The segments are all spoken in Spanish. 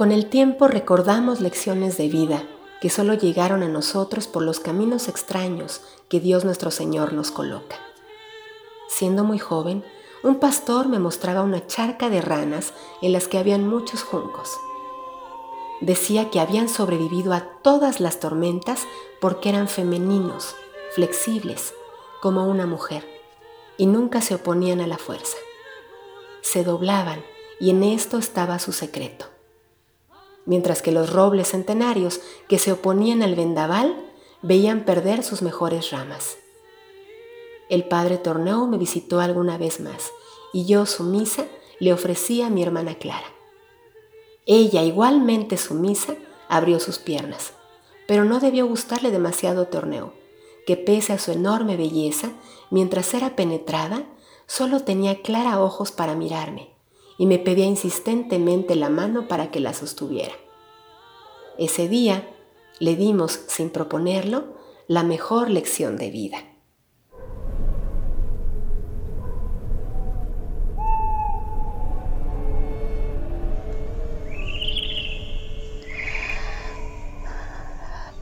Con el tiempo recordamos lecciones de vida que solo llegaron a nosotros por los caminos extraños que Dios nuestro Señor nos coloca. Siendo muy joven, un pastor me mostraba una charca de ranas en las que habían muchos juncos. Decía que habían sobrevivido a todas las tormentas porque eran femeninos, flexibles, como una mujer, y nunca se oponían a la fuerza. Se doblaban y en esto estaba su secreto mientras que los robles centenarios que se oponían al vendaval veían perder sus mejores ramas. El padre Torneo me visitó alguna vez más y yo, sumisa, le ofrecí a mi hermana Clara. Ella, igualmente sumisa, abrió sus piernas, pero no debió gustarle demasiado Torneo, que pese a su enorme belleza, mientras era penetrada, solo tenía Clara ojos para mirarme y me pedía insistentemente la mano para que la sostuviera. Ese día le dimos, sin proponerlo, la mejor lección de vida.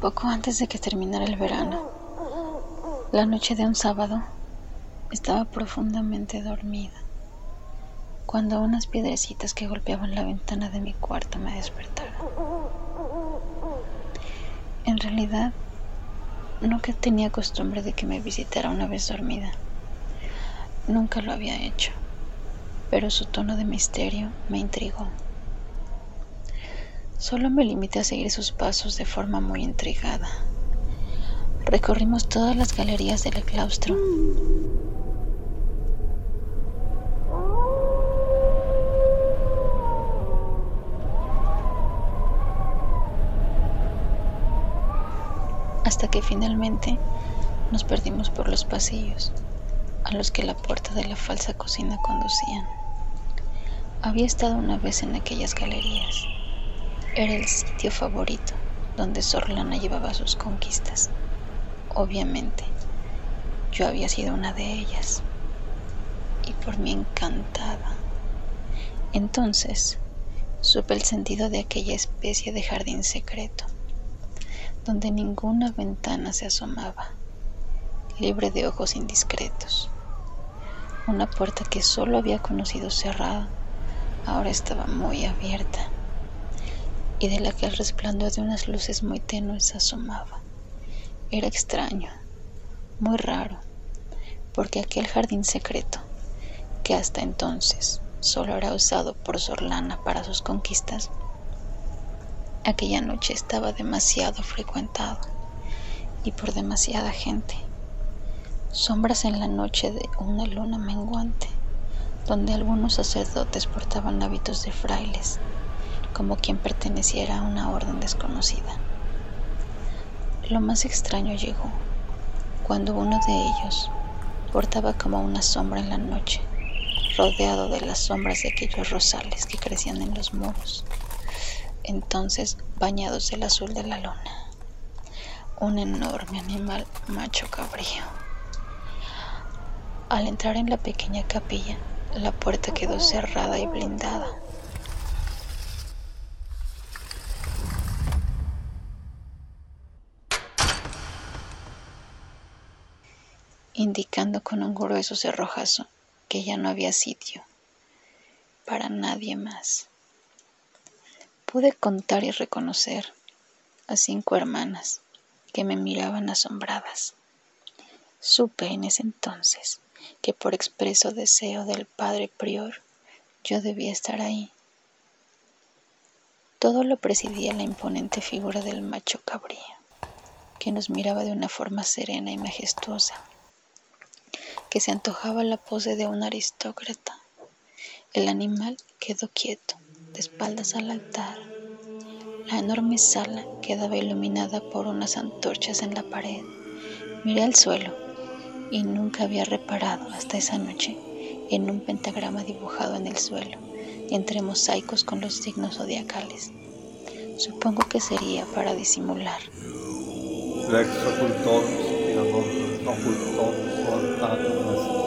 Poco antes de que terminara el verano, la noche de un sábado, estaba profundamente dormida cuando unas piedrecitas que golpeaban la ventana de mi cuarto me despertaron. En realidad, que tenía costumbre de que me visitara una vez dormida. Nunca lo había hecho, pero su tono de misterio me intrigó. Solo me limité a seguir sus pasos de forma muy intrigada. Recorrimos todas las galerías del claustro hasta que finalmente nos perdimos por los pasillos a los que la puerta de la falsa cocina conducían. Había estado una vez en aquellas galerías. Era el sitio favorito donde Sorlana llevaba sus conquistas. Obviamente, yo había sido una de ellas. Y por mí encantada. Entonces, supe el sentido de aquella especie de jardín secreto donde ninguna ventana se asomaba, libre de ojos indiscretos. Una puerta que solo había conocido cerrada, ahora estaba muy abierta, y de la que el resplandor de unas luces muy tenues asomaba. Era extraño, muy raro, porque aquel jardín secreto, que hasta entonces solo era usado por Sorlana para sus conquistas, Aquella noche estaba demasiado frecuentado y por demasiada gente. Sombras en la noche de una luna menguante, donde algunos sacerdotes portaban hábitos de frailes, como quien perteneciera a una orden desconocida. Lo más extraño llegó cuando uno de ellos portaba como una sombra en la noche, rodeado de las sombras de aquellos rosales que crecían en los muros entonces bañados del azul de la luna. Un enorme animal macho cabrío. Al entrar en la pequeña capilla, la puerta quedó cerrada y blindada. indicando con un grueso cerrojazo que ya no había sitio para nadie más pude contar y reconocer a cinco hermanas que me miraban asombradas. Supe en ese entonces que por expreso deseo del padre prior yo debía estar ahí. Todo lo presidía la imponente figura del macho cabrío, que nos miraba de una forma serena y majestuosa, que se antojaba la pose de un aristócrata. El animal quedó quieto, espaldas al altar. La enorme sala quedaba iluminada por unas antorchas en la pared. Miré al suelo y nunca había reparado hasta esa noche en un pentagrama dibujado en el suelo, entre mosaicos con los signos zodiacales. Supongo que sería para disimular. algunas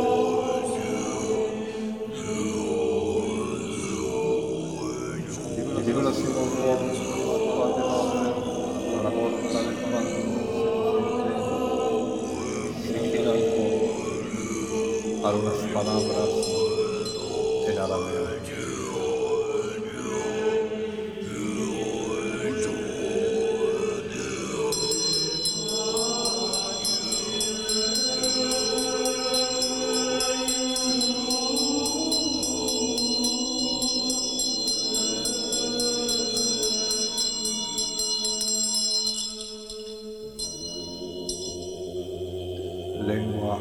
lengua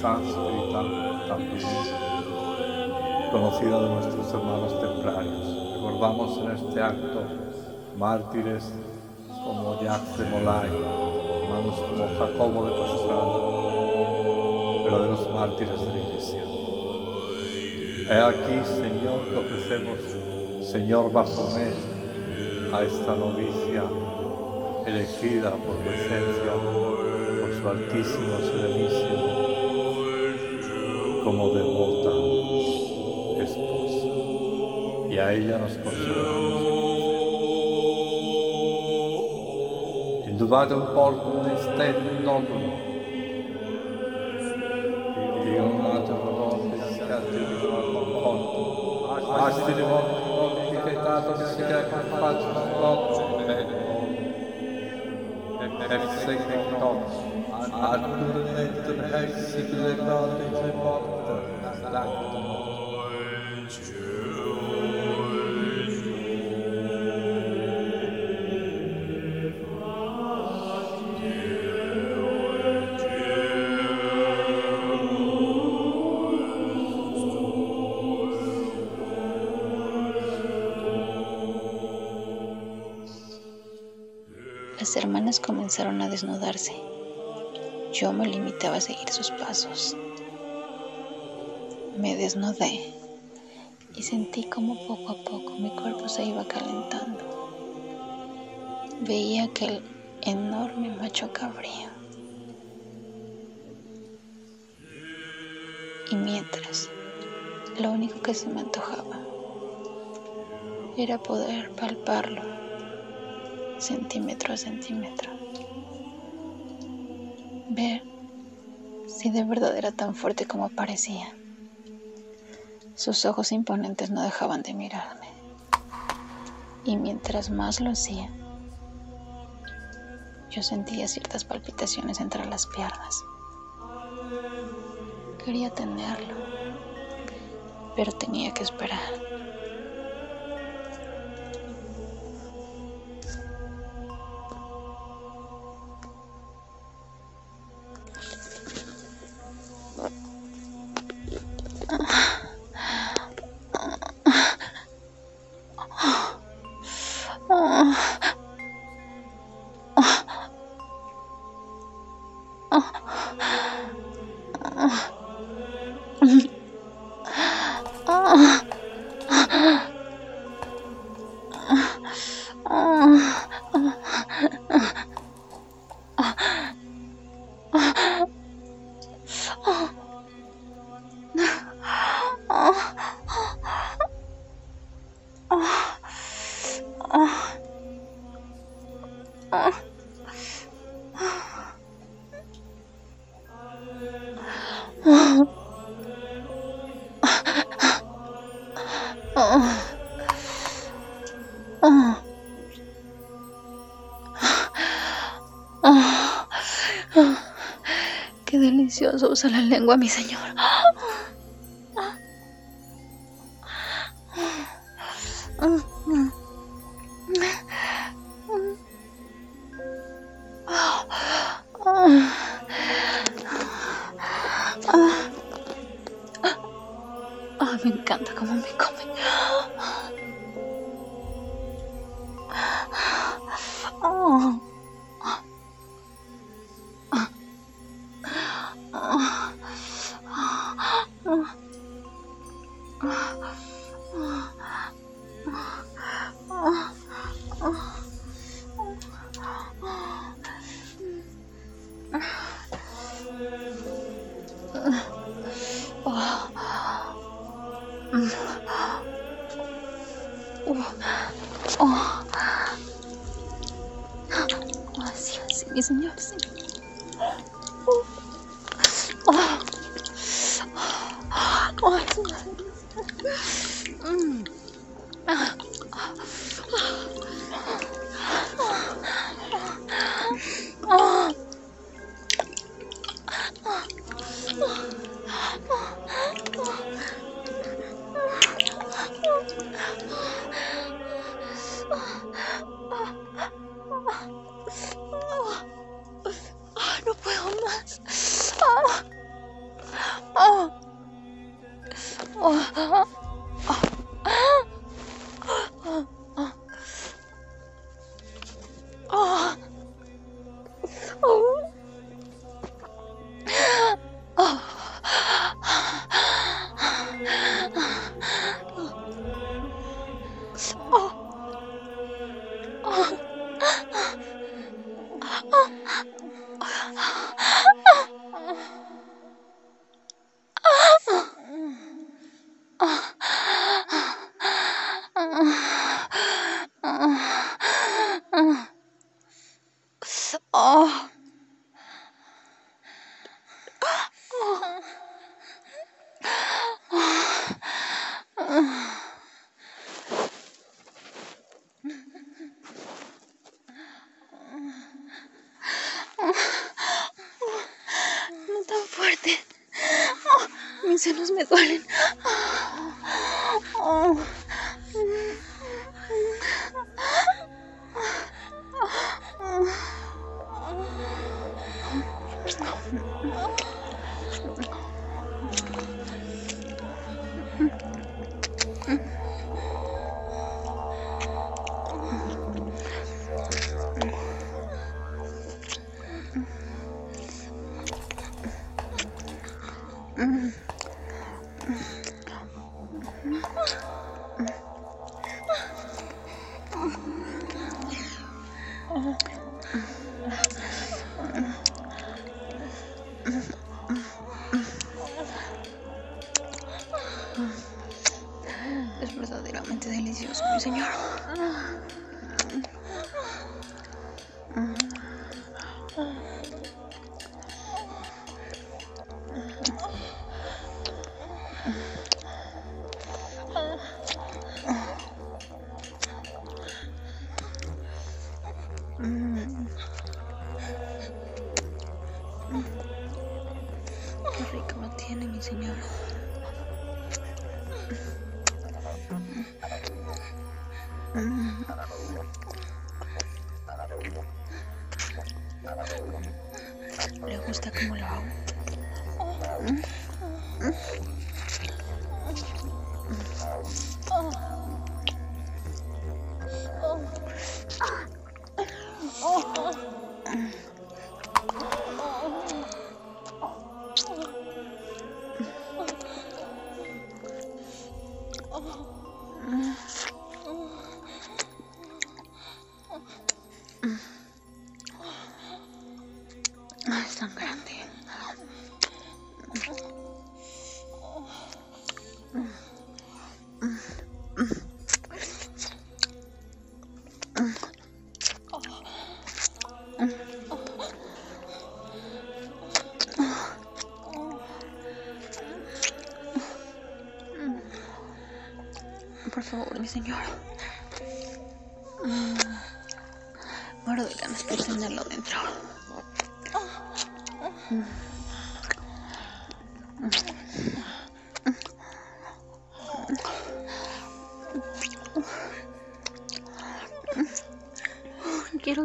sánscrita también, conocida de nuestros hermanos templarios. Recordamos en este acto mártires como Jacques de Molay, hermanos como Jacobo de Pastrana, verdaderos mártires de la Iglesia. He aquí, Señor, que ofrecemos, Señor Baphomet, a esta novicia elegida por tu esencia Cristo Altissimo, Serenissimo, como devota esposa. Y a ella nos consolamos. Indubate un porto, un esterno, un nobile. di un altro volta, scatti di un corpo, porto. Asti di un morte, morti, che tanto si crea con faccia, perthyn dons, a'r gwrned yn hers i glirfod ei trefod, comenzaron a desnudarse. Yo me limitaba a seguir sus pasos. Me desnudé y sentí como poco a poco mi cuerpo se iba calentando. Veía aquel enorme macho cabrío. Y mientras, lo único que se me antojaba era poder palparlo centímetro a centímetro. Ver si de verdad era tan fuerte como parecía. Sus ojos imponentes no dejaban de mirarme. Y mientras más lo hacía, yo sentía ciertas palpitaciones entre las piernas. Quería tenerlo, pero tenía que esperar. Delicioso usa la lengua, mi señor. 아, 음. 아. 아. 아, 여보야, 엄마. 아, 아. Oh. Oh. Verdaderamente delicioso, mi señor.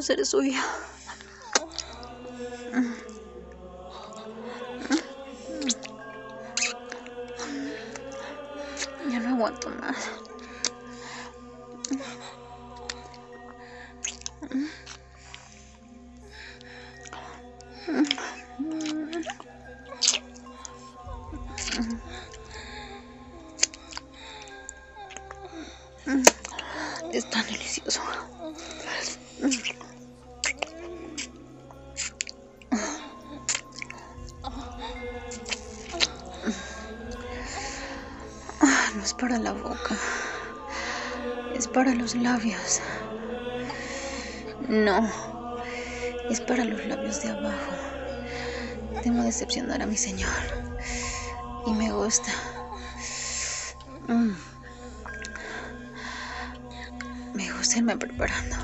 Ser suya. Ya no aguanto más. Es tan delicioso. Para la boca. Es para los labios. No. Es para los labios de abajo. Temo decepcionar a mi señor. Y me gusta. Mm. Me gusta irme preparando.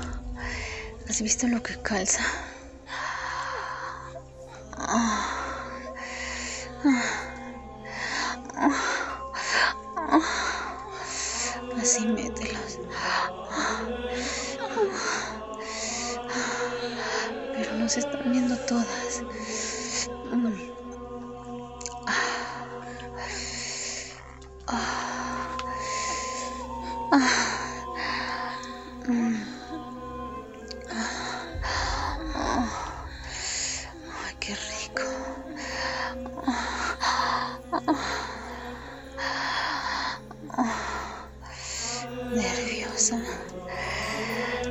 ¿Has visto lo que calza?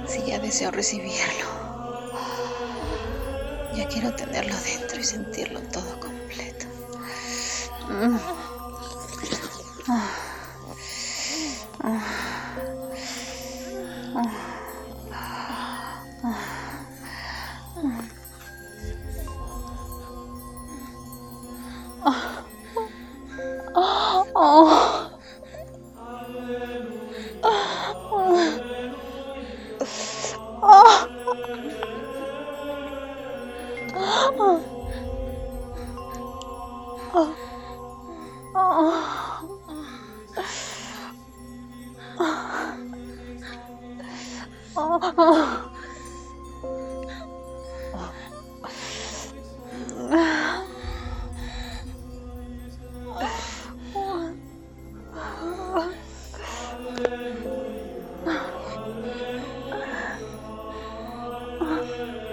Si ya deseo recibirlo. Ya quiero tenerlo dentro y sentirlo todo completo. Oh.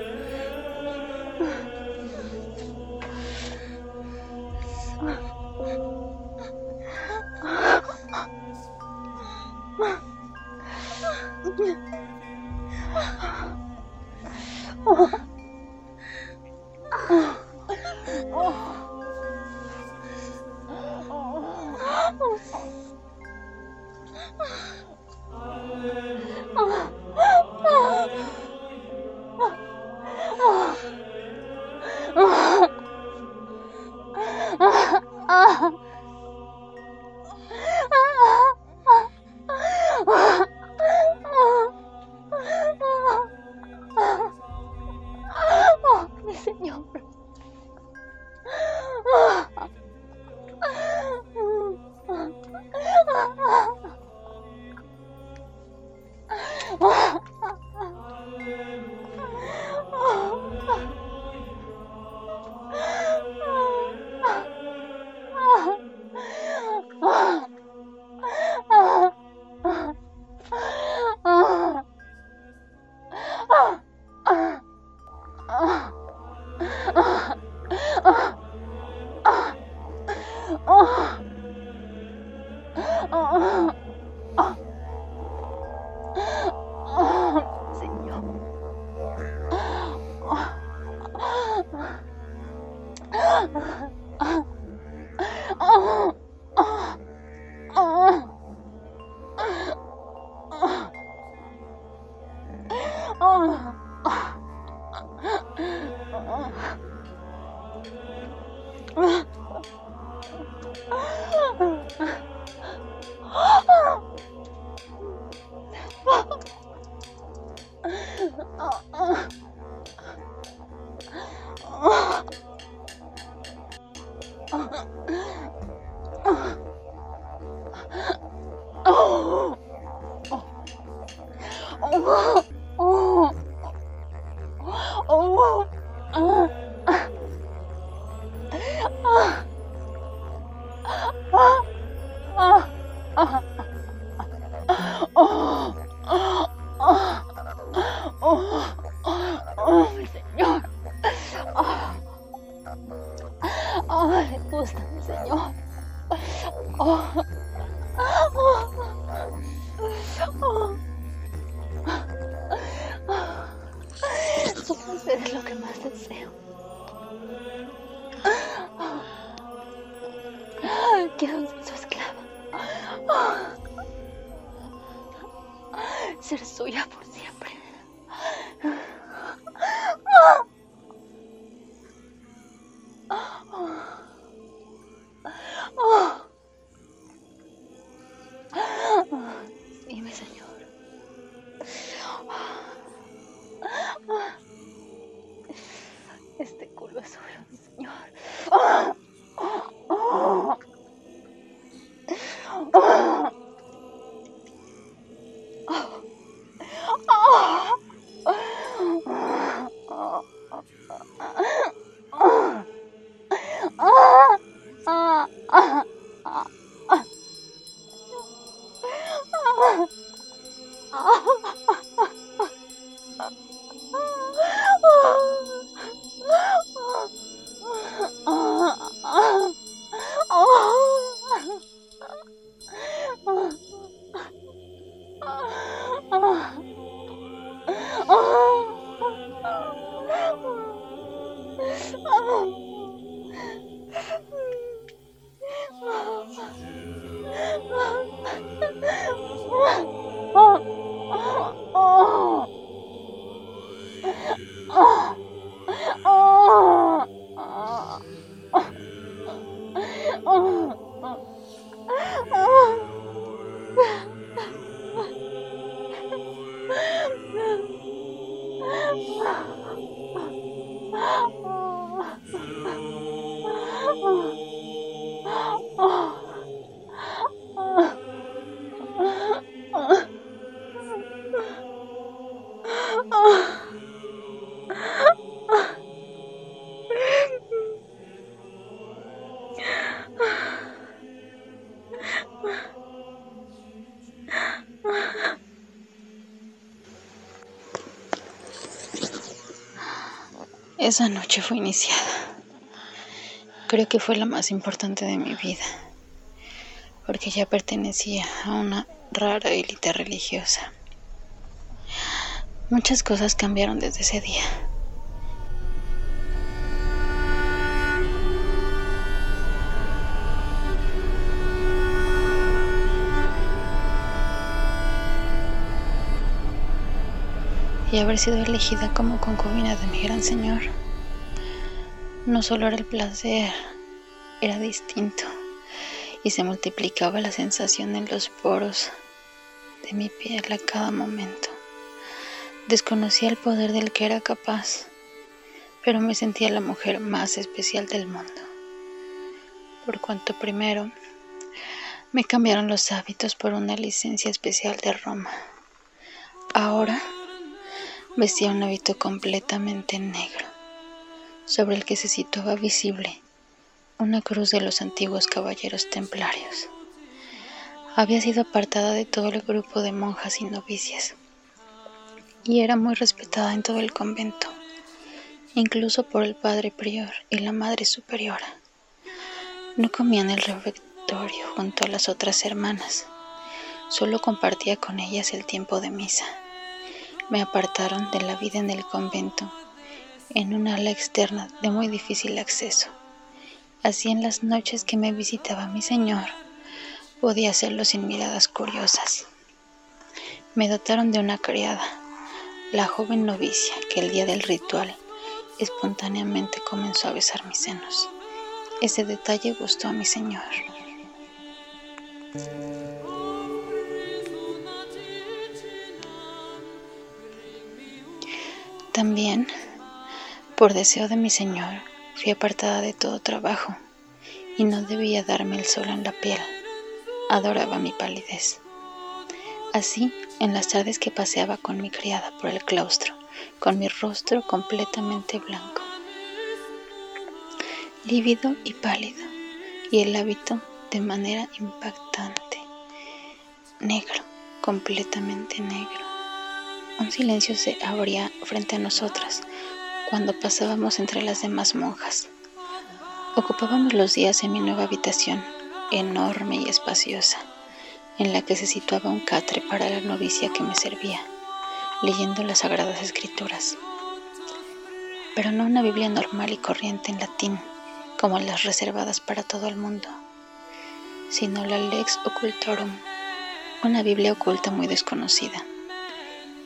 Esa noche fue iniciada. Creo que fue la más importante de mi vida, porque ya pertenecía a una rara élite religiosa. Muchas cosas cambiaron desde ese día. y haber sido elegida como concubina de mi gran Señor. No solo era el placer, era distinto y se multiplicaba la sensación en los poros de mi piel a cada momento. Desconocía el poder del que era capaz, pero me sentía la mujer más especial del mundo. Por cuanto primero me cambiaron los hábitos por una licencia especial de Roma. Ahora Vestía un hábito completamente negro, sobre el que se situaba visible una cruz de los antiguos caballeros templarios. Había sido apartada de todo el grupo de monjas y novicias, y era muy respetada en todo el convento, incluso por el padre prior y la madre superiora. No comía en el refectorio junto a las otras hermanas, solo compartía con ellas el tiempo de misa me apartaron de la vida en el convento, en una ala externa de muy difícil acceso. Así en las noches que me visitaba mi señor, podía hacerlo sin miradas curiosas. Me dotaron de una criada, la joven novicia que el día del ritual espontáneamente comenzó a besar mis senos. Ese detalle gustó a mi señor. También, por deseo de mi Señor, fui apartada de todo trabajo y no debía darme el sol en la piel. Adoraba mi palidez. Así, en las tardes que paseaba con mi criada por el claustro, con mi rostro completamente blanco, lívido y pálido, y el hábito de manera impactante, negro, completamente negro. Un silencio se abría frente a nosotras cuando pasábamos entre las demás monjas. Ocupábamos los días en mi nueva habitación, enorme y espaciosa, en la que se situaba un catre para la novicia que me servía, leyendo las sagradas escrituras. Pero no una Biblia normal y corriente en latín, como las reservadas para todo el mundo, sino la Lex Occultorum, una Biblia oculta muy desconocida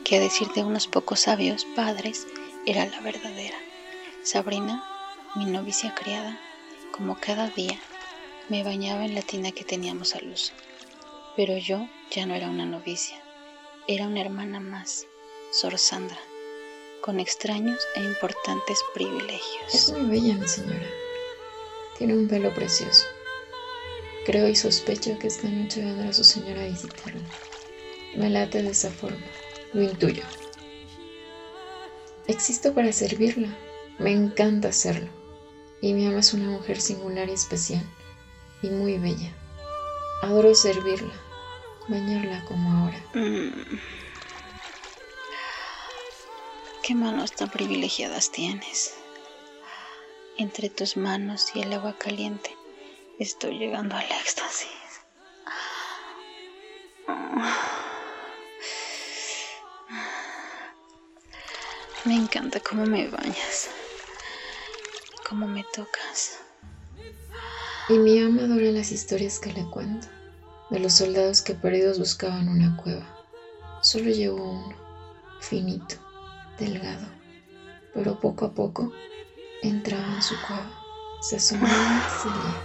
que a decir de unos pocos sabios padres, era la verdadera. Sabrina, mi novicia criada, como cada día, me bañaba en la tina que teníamos al uso. Pero yo ya no era una novicia, era una hermana más, Sor Sandra, con extraños e importantes privilegios. Es muy bella, mi señora. Tiene un pelo precioso. Creo y sospecho que esta noche vendrá su señora a visitarla. Me late de esa forma. Lo intuyo. Existo para servirla. Me encanta hacerlo. Y mi ama es una mujer singular y especial. Y muy bella. Adoro servirla. Bañarla como ahora. Mm. Qué manos tan privilegiadas tienes. Entre tus manos y el agua caliente estoy llegando al éxtasis. Me encanta cómo me bañas, cómo me tocas. Y mi ama adora las historias que le cuento, de los soldados que perdidos buscaban una cueva. Solo llegó uno, finito, delgado, pero poco a poco entraba en su cueva, se asomaba y salía.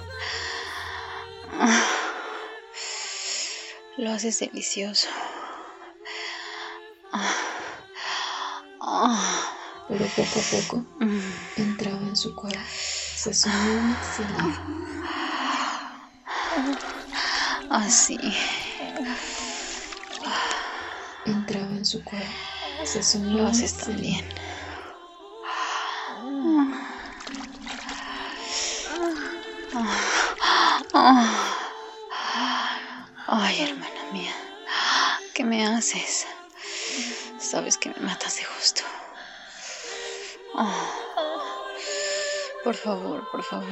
Lo haces delicioso. Pero poco a poco entraba en su cuerpo. Se sumía Así. Entraba en su cuerpo. Se sumía Lo haces también. Ay, hermana mía, ¿qué me haces? Sabes que me matas de gusto. por favor, por favor.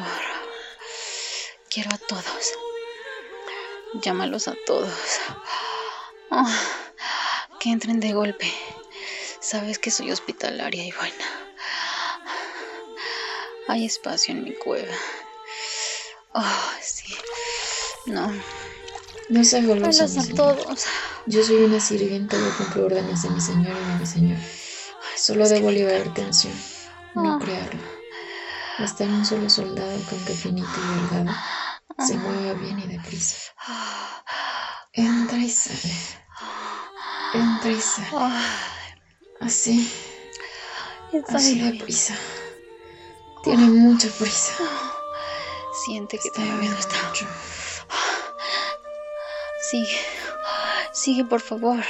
Quiero a todos. Llámalos a todos. que entren de golpe. Sabes que soy hospitalaria y buena. Hay espacio en mi cueva. Oh, sí. No. No se golosa, a todos. Yo soy una sirvienta que cumple órdenes de mi señor y de mi señor. Solo debo liberar tensión, no ah. crearla. Bastar un solo soldado con que finito y delgado se ah. mueva bien y deprisa. Entra y sale. Entra y sale. Así. Así deprisa. Tiene mucha prisa. Siente que te miedo está. Sigue, sigue por favor.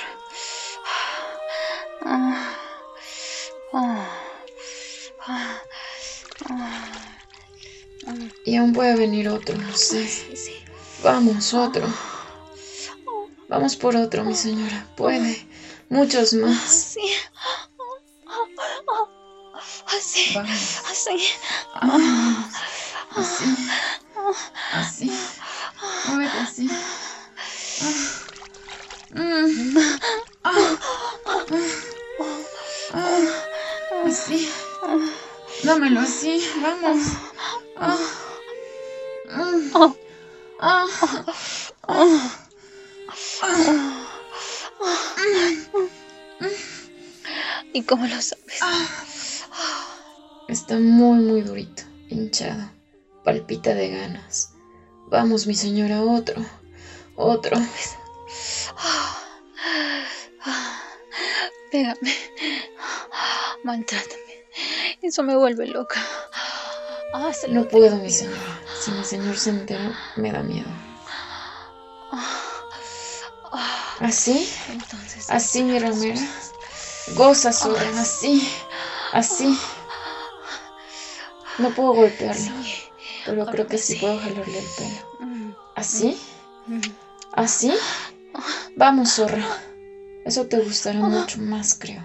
Y aún puede venir otro, no sé. Vamos, otro. Vamos por otro, mi señora. Puede. Muchos más. Así. Así. Así. Así. Así. Muévete. Así. Dámelo así, vamos. ¿Y cómo lo sabes? Está muy, muy durito, hinchado. Palpita de ganas. Vamos, mi señora, otro. Otro. Pégame. Maltrátame. Eso me vuelve loca. no puedo, mi señora. Si mi señor se entera, me da miedo. ¿Así? Entonces, así, mi ramera. Goza, Sora, así. Así. No puedo golpearlo. Pero creo que sí puedo jalarle el pelo. Mm. ¿Así? Mm. ¿Así? Vamos, zorra. Eso te gustará mucho más, creo.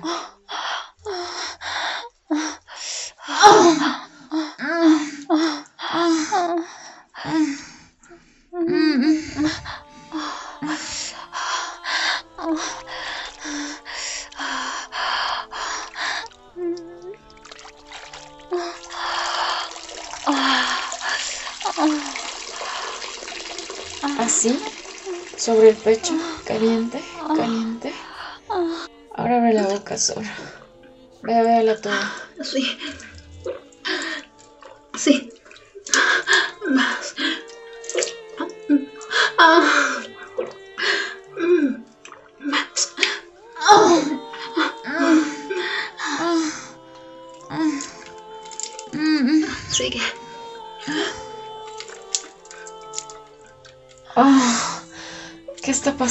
Así sobre el pecho, caliente, caliente. Ahora abre la boca, Sora. Véala toda. Sí.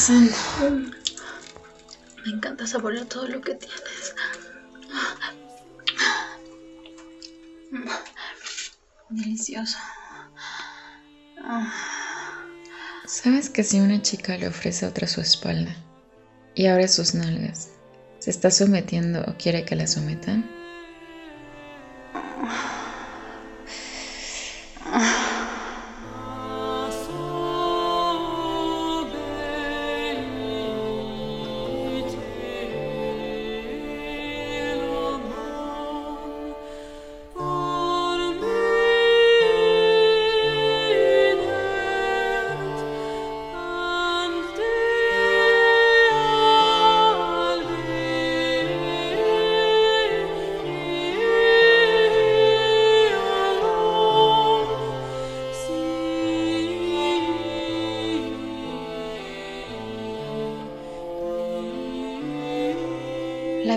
Me encanta saborear todo lo que tienes. Delicioso. ¿Sabes que si una chica le ofrece otra su espalda y abre sus nalgas, se está sometiendo o quiere que la sometan?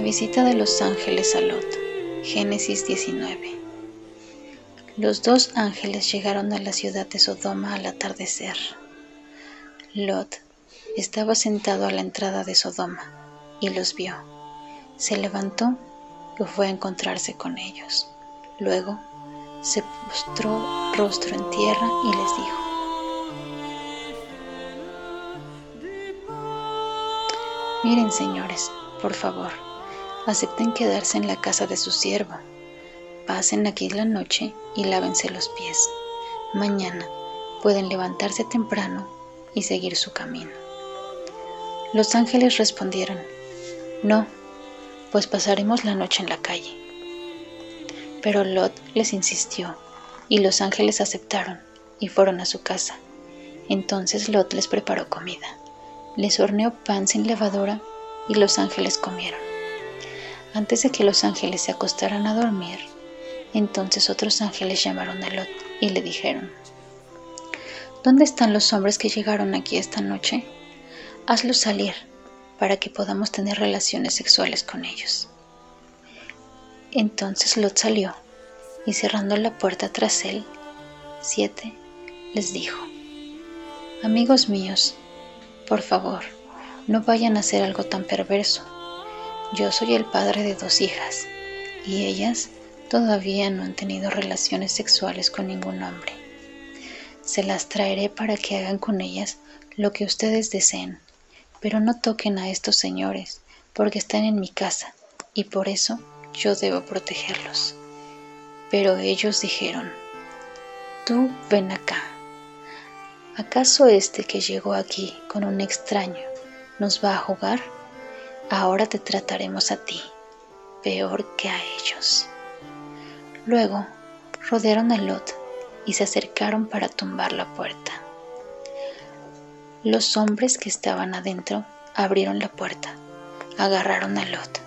Visita de los ángeles a Lot. Génesis 19. Los dos ángeles llegaron a la ciudad de Sodoma al atardecer. Lot estaba sentado a la entrada de Sodoma y los vio. Se levantó y fue a encontrarse con ellos. Luego se postró rostro en tierra y les dijo, Miren, señores, por favor, acepten quedarse en la casa de su siervo. Pasen aquí la noche y lávense los pies. Mañana pueden levantarse temprano y seguir su camino. Los ángeles respondieron, No, pues pasaremos la noche en la calle. Pero Lot les insistió, y los ángeles aceptaron y fueron a su casa. Entonces Lot les preparó comida les horneó pan sin levadura y los ángeles comieron. Antes de que los ángeles se acostaran a dormir, entonces otros ángeles llamaron a Lot y le dijeron, ¿Dónde están los hombres que llegaron aquí esta noche? Hazlos salir para que podamos tener relaciones sexuales con ellos. Entonces Lot salió y cerrando la puerta tras él, siete, les dijo, Amigos míos, por favor, no vayan a hacer algo tan perverso. Yo soy el padre de dos hijas y ellas todavía no han tenido relaciones sexuales con ningún hombre. Se las traeré para que hagan con ellas lo que ustedes deseen, pero no toquen a estos señores, porque están en mi casa, y por eso yo debo protegerlos. Pero ellos dijeron, tú ven acá. ¿Acaso este que llegó aquí con un extraño nos va a jugar? Ahora te trataremos a ti, peor que a ellos. Luego rodearon a Lot y se acercaron para tumbar la puerta. Los hombres que estaban adentro abrieron la puerta, agarraron a Lot,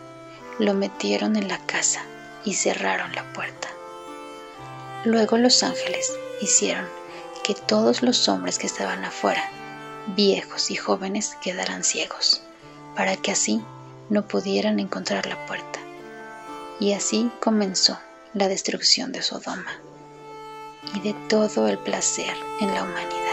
lo metieron en la casa y cerraron la puerta. Luego los ángeles hicieron que todos los hombres que estaban afuera, viejos y jóvenes, quedaran ciegos, para que así no pudieran encontrar la puerta. Y así comenzó la destrucción de Sodoma y de todo el placer en la humanidad.